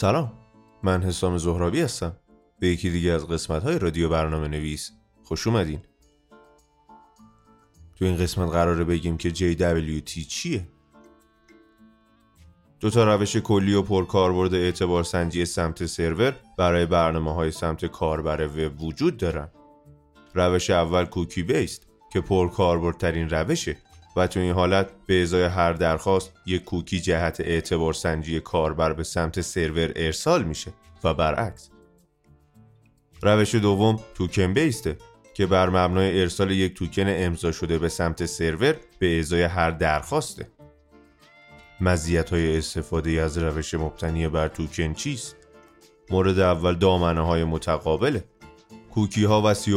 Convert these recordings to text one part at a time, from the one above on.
سلام. من حسام زهرابی هستم. به یکی دیگه از قسمت های رادیو برنامه نویس. خوش اومدین. تو این قسمت قراره بگیم که JWT چیه؟ دو تا روش کلی و پرکاربرد اعتبار سنجی سمت سرور برای برنامه های سمت کاربر وب وجود دارن. روش اول کوکی بیست که پرکاربردترین روشه. و تو این حالت به ازای هر درخواست یک کوکی جهت اعتبار سنجی کاربر به سمت سرور ارسال میشه و برعکس. روش دوم توکن بیسته که بر مبنای ارسال یک توکن امضا شده به سمت سرور به ازای هر درخواسته. مزیت های استفاده از روش مبتنی بر توکن چیست؟ مورد اول دامنه های متقابله. کوکی ها و سی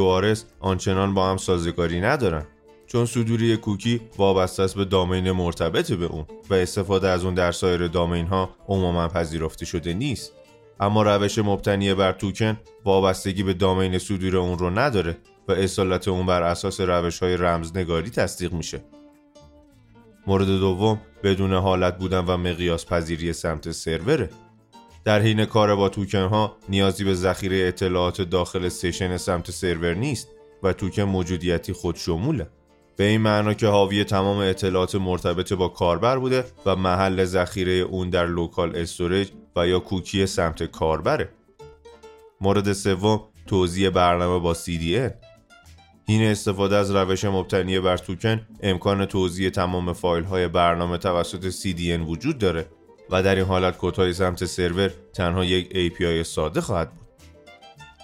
آنچنان با هم سازگاری ندارن. چون صدور یک کوکی وابسته است به دامین مرتبط به اون و استفاده از اون در سایر دامین ها عموما پذیرفته شده نیست. اما روش مبتنی بر توکن وابستگی به domain صدور اون رو نداره و اصالت اون بر اساس روش های رمزنگاری تصدیق میشه. مورد دوم بدون حالت بودن و مقیاس پذیری سمت سروره در حین کار با توکن ها نیازی به ذخیره اطلاعات داخل session سمت سرور نیست و توکن موجودیتی خودشموله. به این معنا که حاوی تمام اطلاعات مرتبط با کاربر بوده و محل ذخیره اون در local storage و یا کوکی سمت کاربره. مورد سوم توزیع برنامه با CDN این استفاده از روش مبتنی بر توکن امکان توزیع تمام فایل های برنامه توسط CDN وجود داره و در این حالت کدهای سمت سرور تنها یک API ساده خواهد بود.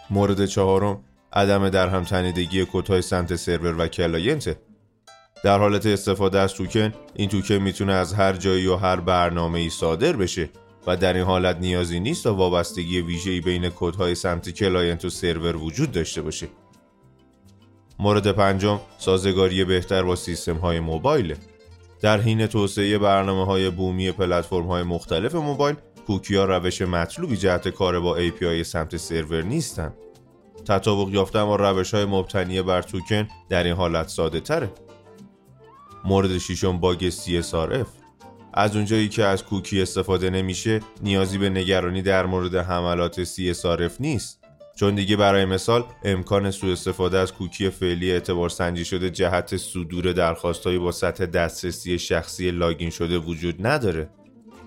مورد چهارم عدم در هم تنیدگی کدهای سمت سرور و client. در حالت استفاده از توکن این توکن می‌تونه از هر جایی و هر برنامه ای صادر بشه و در این حالت نیازی نیست تا وابستگی ویژه‌ای بین کدهای سمت client و سرور وجود داشته باشه. مورد پنجم سازگاری بهتر با سیستم های موبایل در حین توسعه برنامه های بومی پلتفرم های مختلف موبایل کوکیا روش مطلوبی جهت کار با API سمت سرور نیستند. تطابق یافتن با روش های مبتنی بر توکن در این حالت ساده تره. مورد ششم باگ CSRF از اونجایی که از کوکی استفاده نمیشه نیازی به نگرانی در مورد حملات CSRF نیست. چون دیگه برای مثال امکان سوء استفاده از کوکی فعلی اعتبار سنجی شده جهت صدور درخواستهایی با سطح دسترسی شخصی لاگین شده وجود نداره.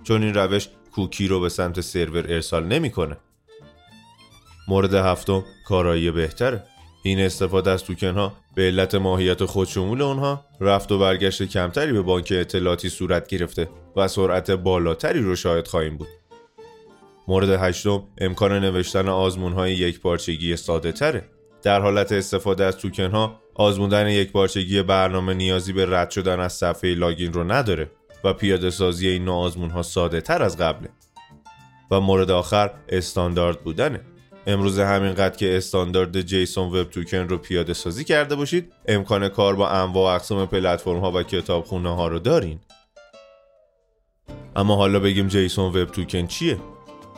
چون این روش کوکی رو به سمت سرور ارسال نمی‌کنه. مورد هفتم کارایی بهتره. این استفاده از توکن ها به علت ماهیت خودشمول اونها رفت و برگشت کمتری به بانک اطلاعاتی صورت گرفته و سرعت بالاتری رو شاهد خواهیم بود. مورد هشتم امکان نوشتن آزمون های یک پارچگی ساده تره. در حالت استفاده از توکن ها آزموندن یک پارچگی برنامه نیازی به رد شدن از صفحه لاگین رو نداره و پیاده سازی این نوع آزمون ها ساده تر از قبله. و مورد آخر استاندارد بودنه. امروز همینقدر که استاندارد جیسون وب توکن رو پیاده سازی کرده باشید امکان کار با انواع و اقسام پلتفرم ها و کتابخونه ها رو دارین. اما حالا بگیم جیسون وب توکن چیه؟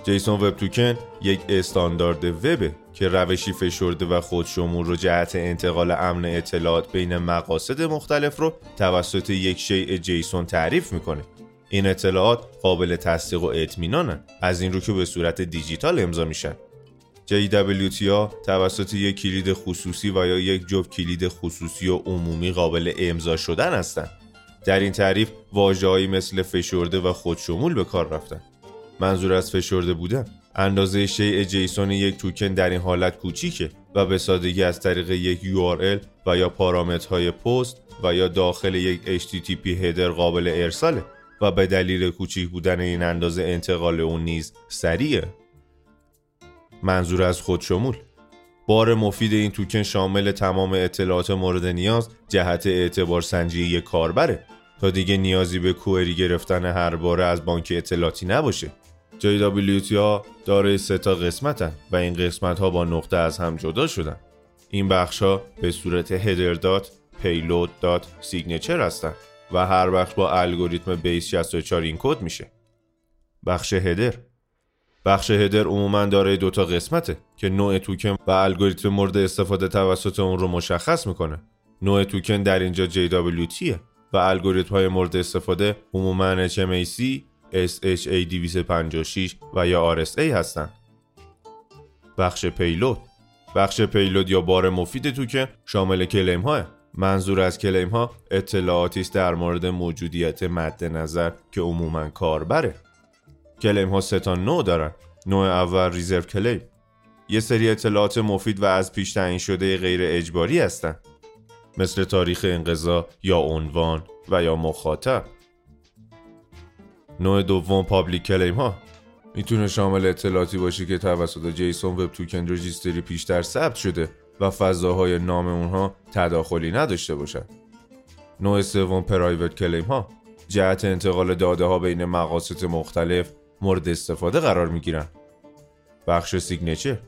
جیسون وب توکن یک استاندارد وبه که روشی فشرده و خودشمول رو جهت انتقال امن اطلاعات بین مقاصد مختلف رو توسط یک شیء جیسون تعریف می‌کنه. این اطلاعات قابل تصدیق و اطمینانن. از این رو که به صورت دیجیتال امضا میشن. JWT توسط یک کلید خصوصی و یا یک جفت کلید خصوصی و عمومی قابل امضا شدن هستند. در این تعریف واژههایی مثل فشرده و خودشمول به کار رفتن. منظور از فشرده بودن اندازه شیء جیسون یک توکن در این حالت کوچیکه و به سادگی از طریق یک URL و یا پارامترهای پست و یا داخل یک HTTP هدر قابل ارساله و به دلیل کوچیک بودن این اندازه انتقال اون نیز سریعه منظور از خودشمول. بار مفید این توکن شامل تمام اطلاعات مورد نیاز جهت اعتبار سنجی یک کاربره. تا دیگه نیازی به query گرفتن هر باره از بانک اطلاعاتی نباشه. JWT دارای سه تا قسمتن و این قسمت ها با نقطه از هم جدا شدن. این بخش ها به صورت header dot، payload dot، signature هستن و هر بخش با الگوریتم base 64 encode میشه. بخش هدر. بخش هدر عموما دارای دوتا قسمته که نوع توکن و الگوریتم مورد استفاده توسط اون رو مشخص می‌کنه. نوع توکن در اینجا JWT و الگوریتم های مورد استفاده عموما HMAC, SHA 256 و یا RSA هستند. بخش پیلود بخش پیلود یا بار مفید توکن شامل کلیم های منظور از کلیم ها اطلاعاتی است در مورد موجودیت مد نظر که عموما کاربره. claim ها سه نوع دارن. نوع اول reserved claim. یه سری اطلاعات مفید و از پیش تعیین شده غیر اجباری هستند مثل تاریخ انقضا یا عنوان و یا مخاطب. نوع دوم public claim ها. می‌تونه شامل اطلاعاتی باشه که توسط JSON Web Token registry پیشتر ثبت شده و فضاهای نام اونها تداخلی نداشته باشد. نوع سوم private claim ها. جهت انتقال داده ها بین مقاصد مختلف مورد استفاده قرار می گیرن. بخش signature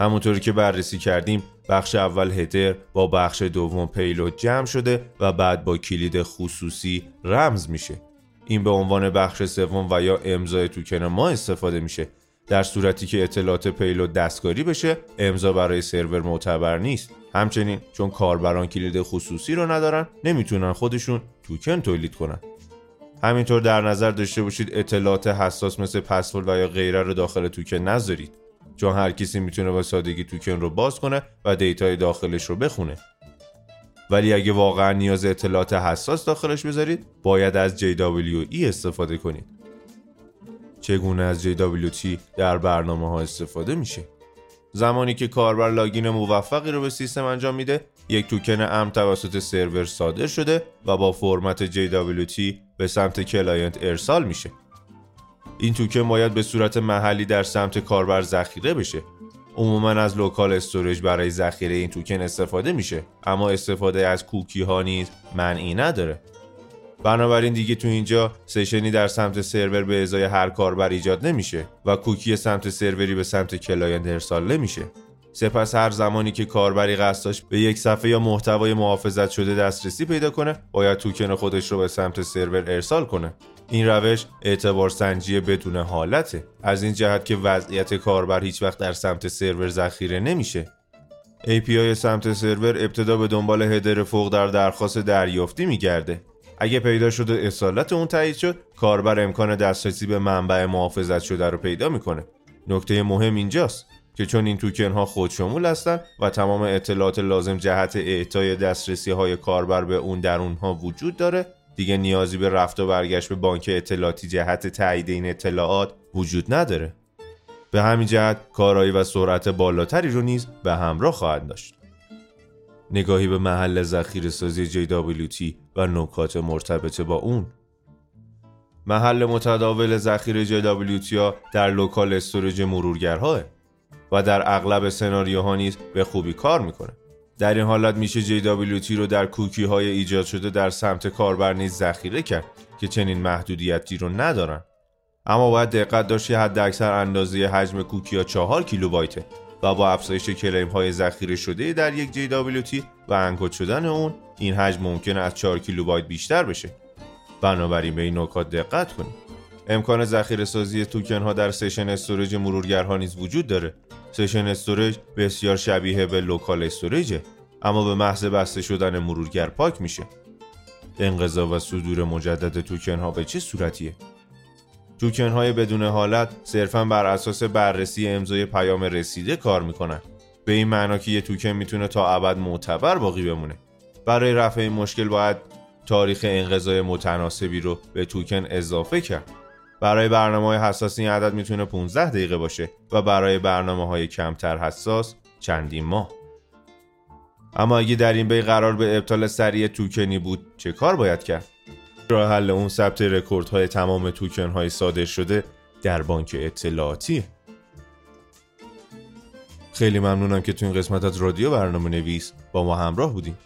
همونطوری که بررسی کردیم بخش اول header با بخش دوم payload جمع شده و بعد با کلید خصوصی رمز میشه. این به عنوان بخش سوم و یا امضای توکن ما استفاده میشه. در صورتی که اطلاعات payload دستکاری بشه امضا برای سرور معتبر نیست. همچنین چون کاربران کلید خصوصی رو ندارن نمی‌تونن خودشون توکن تولید کنن. همینطور در نظر داشته باشید اطلاعات حساس مثل پسورد و یا غیره رو داخل توکن نذارید. چون هر کسی می‌تونه با سادگی توکن رو باز کنه و دیتای داخلش رو بخونه. ولی اگه واقعا نیاز اطلاعات حساس داخلش بذارید باید از JWE استفاده کنید. چگونه از JWT در برنامه ها استفاده میشه؟ زمانی که کاربر login موفقی رو به سیستم انجام میده یک توکن ام توسط سرور صادر شده و با فرمت JWT به سمت client ارسال میشه. این توکن باید به صورت محلی در سمت کاربر ذخیره بشه. عموما از local storage برای ذخیره این توکن استفاده میشه اما استفاده از کوکی ها نیز منعی نداره. بنابراین دیگه تو اینجا session ی در سمت سرور به ازای هر کاربر ایجاد نمیشه و کوکی سمت سروری به سمت client ارسال نمیشه. سپس هر زمانی که کاربری قصد داشت به یک صفحه یا محتوای محافظت شده دسترسی پیدا کنه باید توکن خودش رو به سمت سرور ارسال کنه. این روش اعتبار سنجی بدون حالته. از این جهت که وضعیت کاربر هیچ وقت در سمت سرور ذخیره نمیشه. API سمت سرور ابتدا به دنبال هدر فوق در درخواست دریافتی میگرده. اگه پیدا شده اصالت اون تایید شد کاربر امکان دسترسی به منبع محافظت شده رو پیدا می‌کنه. نکته مهم اینجاست. که چون این توکن ها خودشمول هستند و تمام اطلاعات لازم جهت اعطای دسترسی های کاربر به اون در اونها وجود داره دیگه نیازی به رفت و برگشت به بانک اطلاعاتی جهت تایید این اطلاعات وجود نداره. به همین جهت کارایی و سرعت بالاتری رو نیز به همراه خواهد داشت. نگاهی به محل ذخیره سازی JWT و نکات مرتبط با اون. محل متداول ذخیره JWT ها در local storage مرورگرها. و در اغلب سناریوها نیز به خوبی کار می‌کنه. در این حالت میشه JWT رو در کوکی های ایجاد شده در سمت کاربر نیز ذخیره کرد که چنین محدودیتی رو ندارن. اما باید دقت داشت که حد اکثر اندازه حجم کوکی ها 4 کیلوبایته و با افزایش claim های ذخیره شده در یک JWT و encode شدن اون این حجم ممکنه از 4 کیلوبایت بیشتر بشه. بنابراین به این نکات دقت کنید. امکان ذخیره سازی توکن ها در session storage مرورگرها نیز وجود داره. session storage بسیار شبیه به local storage ه اما به محض بسته شدن مرورگر پاک میشه. انقضا و صدور مجدد توکن ها به چه صورتیه؟ توکن های بدون حالت صرفا بر اساس بررسی امضای پیام رسیده کار می‌کنن. به این معنا که یه توکن می‌تونه تا ابد معتبر باقی بمونه. برای رفع این مشکل باید تاریخ انقضای متناسبی رو به توکن اضافه کرد. برای برنامه های حساس این عدد می‌تونه 15 دقیقه باشه و برای برنامه های کمتر حساس چندین ماه. اما اگه در این بین قرار به ابطال سریع توکنی بود چه کار باید کرد؟ راه حل اون ثبت های تمام توکن های صادر شده در بانک اطلاعاتی. خیلی ممنونم که تو این قسمت از رادیو برنامه نویس با ما همراه بودیم